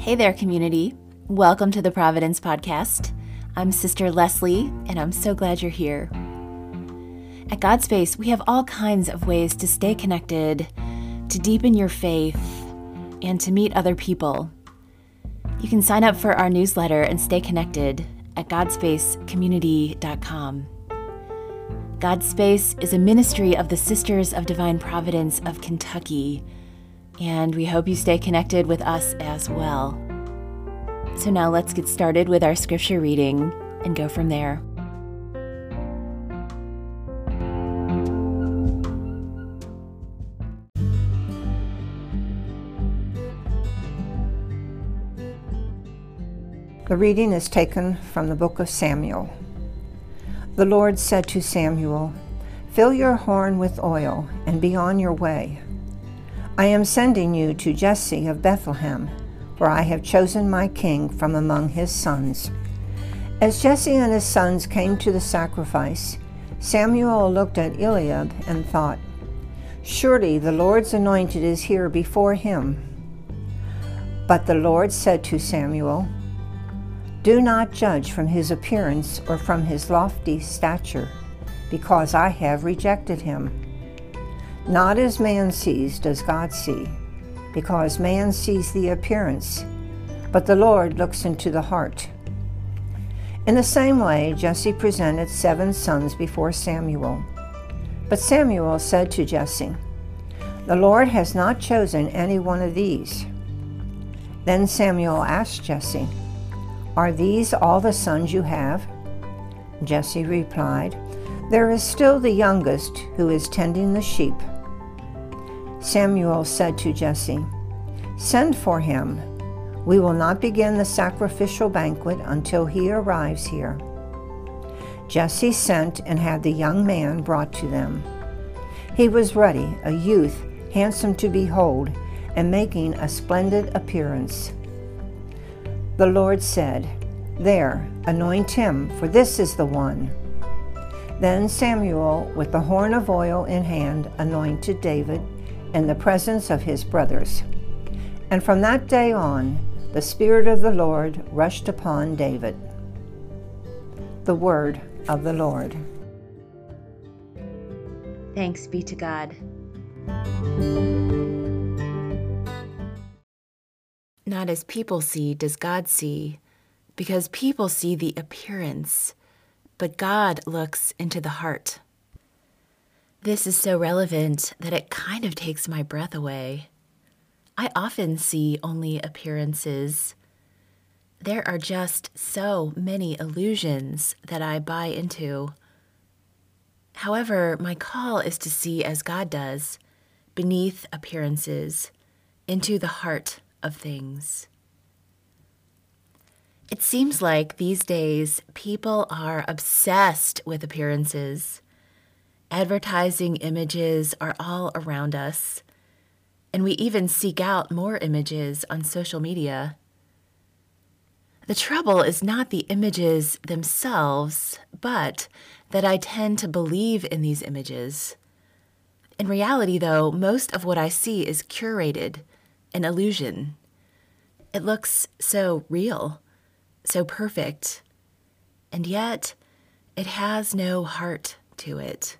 Hey there, community. Welcome to the Providence Podcast. I'm Sister Leslie, and I'm so glad you're here. At God Space, we have all kinds of ways to stay connected, to deepen your faith, and to meet other people. You can sign up for our newsletter and stay connected at godspacecommunity.com. God Space is a ministry of the Sisters of Divine Providence of Kentucky and we hope you stay connected with us as well. So now let's get started with our scripture reading and go from there. The reading is taken from the book of Samuel. The Lord said to Samuel, Fill your horn with oil and be on your way. I am sending you to Jesse of Bethlehem, for I have chosen my king from among his sons. As Jesse and his sons came to the sacrifice, Samuel looked at Eliab and thought, Surely the Lord's anointed is here before him. But the Lord said to Samuel, Do not judge from his appearance or from his lofty stature, because I have rejected him. Not as man sees does God see, because man sees the appearance, but the Lord looks into the heart. In the same way, Jesse presented seven sons before Samuel. But Samuel said to Jesse, The Lord has not chosen any one of these. Then Samuel asked Jesse, Are these all the sons you have? Jesse replied, There is still the youngest who is tending the sheep. Samuel said to Jesse, Send for him. We will not begin the sacrificial banquet until he arrives here. Jesse sent and had the young man brought to them. He was ruddy, a youth, handsome to behold, and making a splendid appearance. The Lord said, There, anoint him, for this is the one. Then Samuel, with the horn of oil in hand, anointed David in the presence of his brothers. And from that day on, the Spirit of the Lord rushed upon David. The Word of the Lord. Thanks be to God. Not as people see does God see, because people see the appearance, but God looks into the heart. This is so relevant that it kind of takes my breath away. I often see only appearances. There are just so many illusions that I buy into. However, my call is to see as God does, beneath appearances, into the heart of things. It seems like these days people are obsessed with appearances. Advertising images are all around us, and we even seek out more images on social media. The trouble is not the images themselves, but that I tend to believe in these images. In reality, though, most of what I see is curated, an illusion. It looks so real, so perfect, and yet it has no heart to it.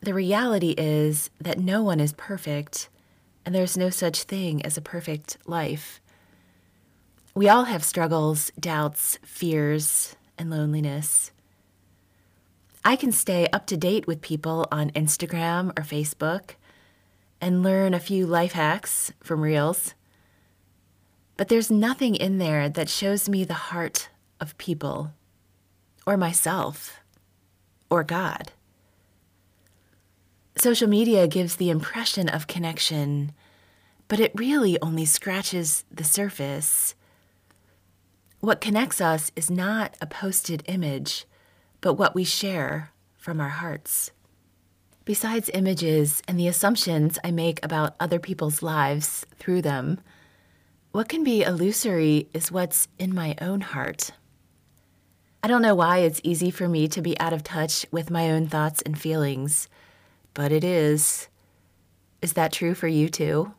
The reality is that no one is perfect, and there's no such thing as a perfect life. We all have struggles, doubts, fears, and loneliness. I can stay up to date with people on Instagram or Facebook and learn a few life hacks from Reels. But there's nothing in there that shows me the heart of people, or myself, or God. Social media gives the impression of connection, but it really only scratches the surface. What connects us is not a posted image, but what we share from our hearts. Besides images and the assumptions I make about other people's lives through them, what can be illusory is what's in my own heart. I don't know why it's easy for me to be out of touch with my own thoughts and feelings but it is. Is that true for you too?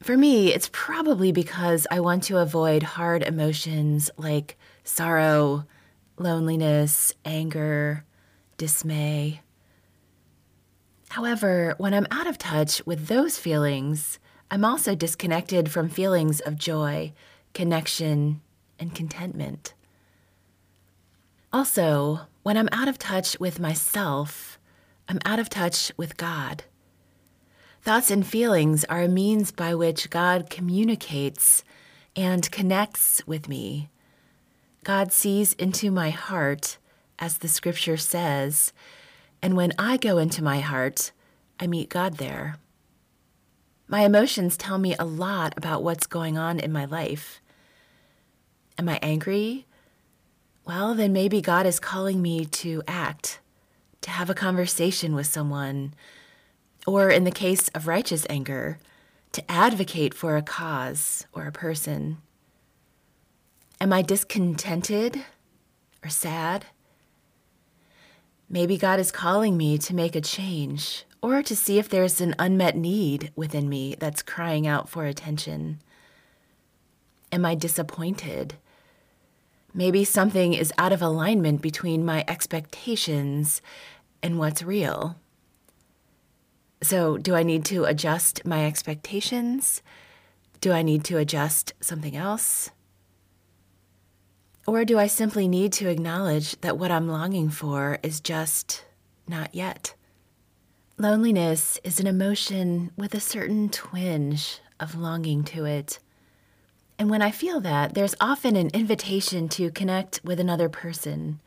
For me, it's probably because I want to avoid hard emotions like sorrow, loneliness, anger, dismay. However, when I'm out of touch with those feelings, I'm also disconnected from feelings of joy, connection, and contentment. Also, when I'm out of touch with myself, I'm out of touch with God. Thoughts and feelings are a means by which God communicates and connects with me. God sees into my heart, as the scripture says, and when I go into my heart, I meet God there. My emotions tell me a lot about what's going on in my life. Am I angry? Well, then maybe God is calling me to act, to have a conversation with someone or in the case of righteous anger, to advocate for a cause or a person? Am I discontented or sad? Maybe God is calling me to make a change or to see if there's an unmet need within me that's crying out for attention. Am I disappointed? Maybe something is out of alignment between my expectations and what's real. So, do I need to adjust my expectations? Do I need to adjust something else? Or do I simply need to acknowledge that what I'm longing for is just not yet? Loneliness is an emotion with a certain twinge of longing to it. And when I feel that, there's often an invitation to connect with another person.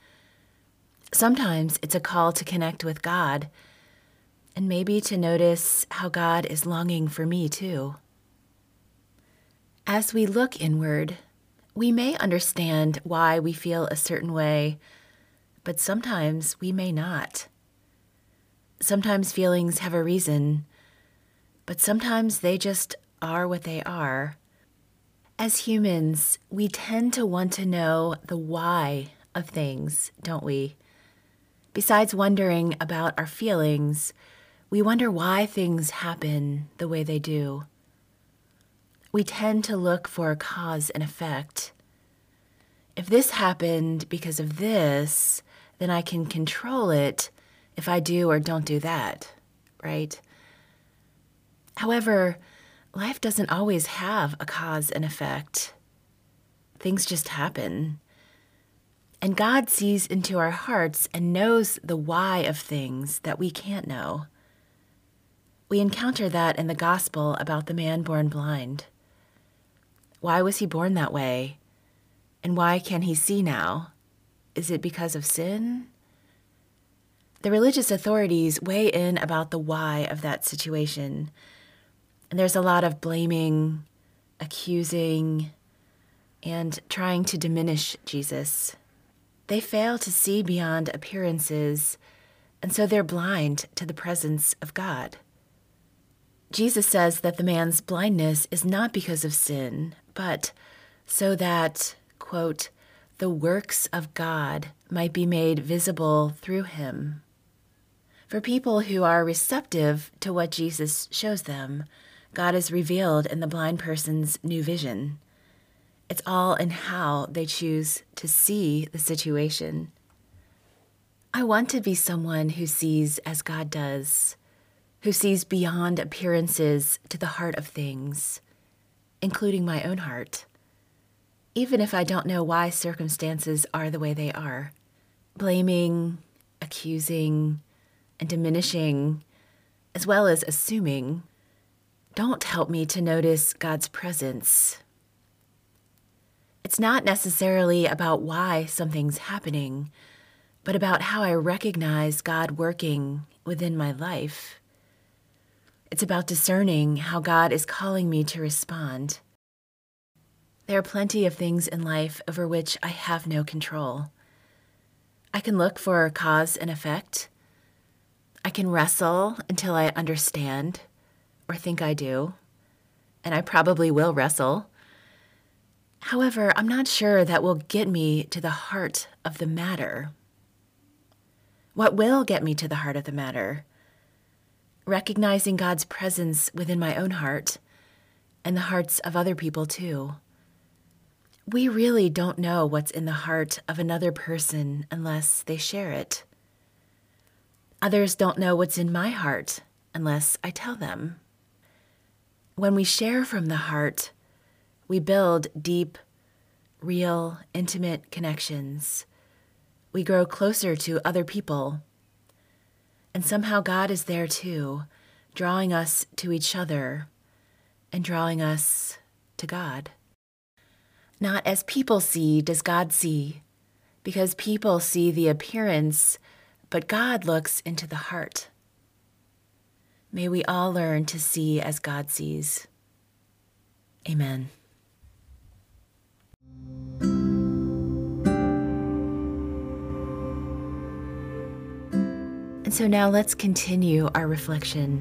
Sometimes it's a call to connect with God and maybe to notice how God is longing for me too. As we look inward, we may understand why we feel a certain way, but sometimes we may not. Sometimes feelings have a reason, but sometimes they just are what they are. As humans, we tend to want to know the why of things, don't we? Besides wondering about our feelings, we wonder why things happen the way they do. We tend to look for cause and effect. If this happened because of this, then I can control it if I do or don't do that, right? However, life doesn't always have a cause and effect. Things just happen. And God sees into our hearts and knows the why of things that we can't know. We encounter that in the gospel about the man born blind. Why was he born that way? And why can he see now? Is it because of sin? The religious authorities weigh in about the why of that situation. And there's a lot of blaming, accusing, and trying to diminish Jesus. They fail to see beyond appearances, and so they're blind to the presence of God. Jesus says that the man's blindness is not because of sin, but so that, quote, the works of God might be made visible through him. For people who are receptive to what Jesus shows them, God is revealed in the blind person's new vision. It's all in how they choose to see the situation. I want to be someone who sees as God does who sees beyond appearances to the heart of things, including my own heart, even if I don't know why circumstances are the way they are. Blaming, accusing, and diminishing, as well as assuming, don't help me to notice God's presence. It's not necessarily about why something's happening, but about how I recognize God working within my life. It's about discerning how God is calling me to respond. There are plenty of things in life over which I have no control. I can look for cause and effect. I can wrestle until I understand, or think I do, and I probably will wrestle. However, I'm not sure that will get me to the heart of the matter. What will get me to the heart of the matter recognizing God's presence within my own heart and the hearts of other people too. We really don't know what's in the heart of another person unless they share it. Others don't know what's in my heart unless I tell them. When we share from the heart, we build deep, real, intimate connections. We grow closer to other people. And somehow God is there too, drawing us to each other and drawing us to God. Not as people see does God see, because people see the appearance, but God looks into the heart. May we all learn to see as God sees. Amen. And so now let's continue our reflection.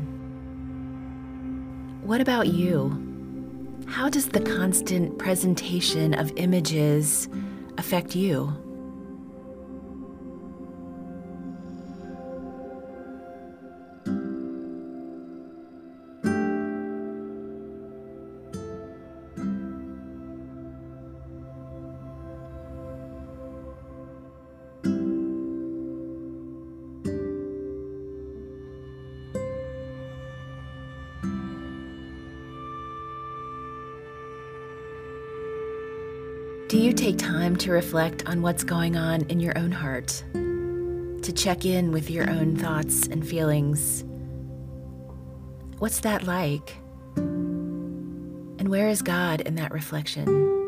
What about you? How does the constant presentation of images affect you? Do you take time to reflect on what's going on in your own heart? To check in with your own thoughts and feelings? What's that like? And where is God in that reflection?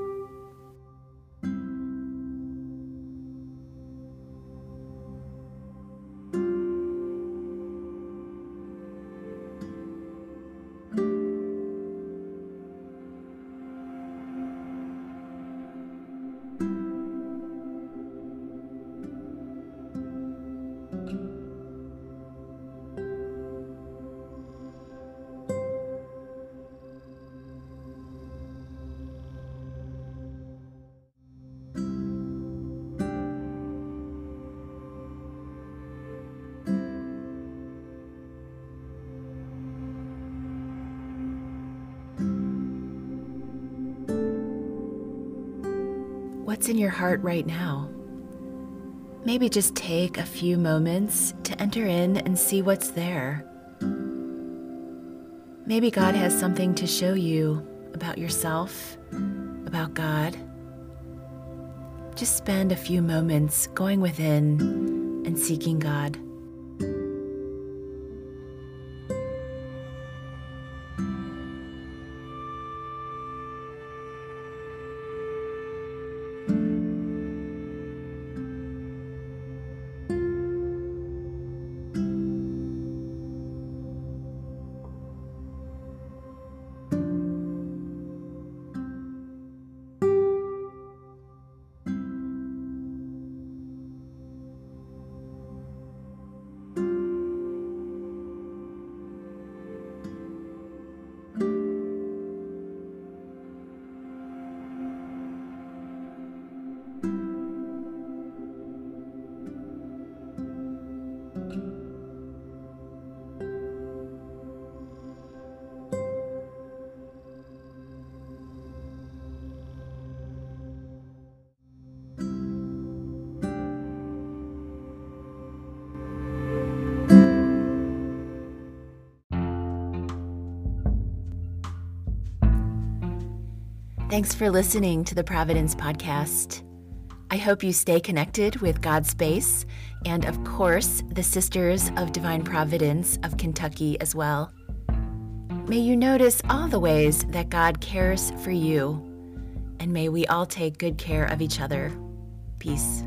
What's in your heart right now? Maybe just take a few moments to enter in and see what's there. Maybe God has something to show you about yourself, about God. Just spend a few moments going within and seeking God. Thanks for listening to the Providence Podcast. I hope you stay connected with God Space and, of course, the Sisters of Divine Providence of Kentucky as well. May you notice all the ways that God cares for you, and may we all take good care of each other. Peace.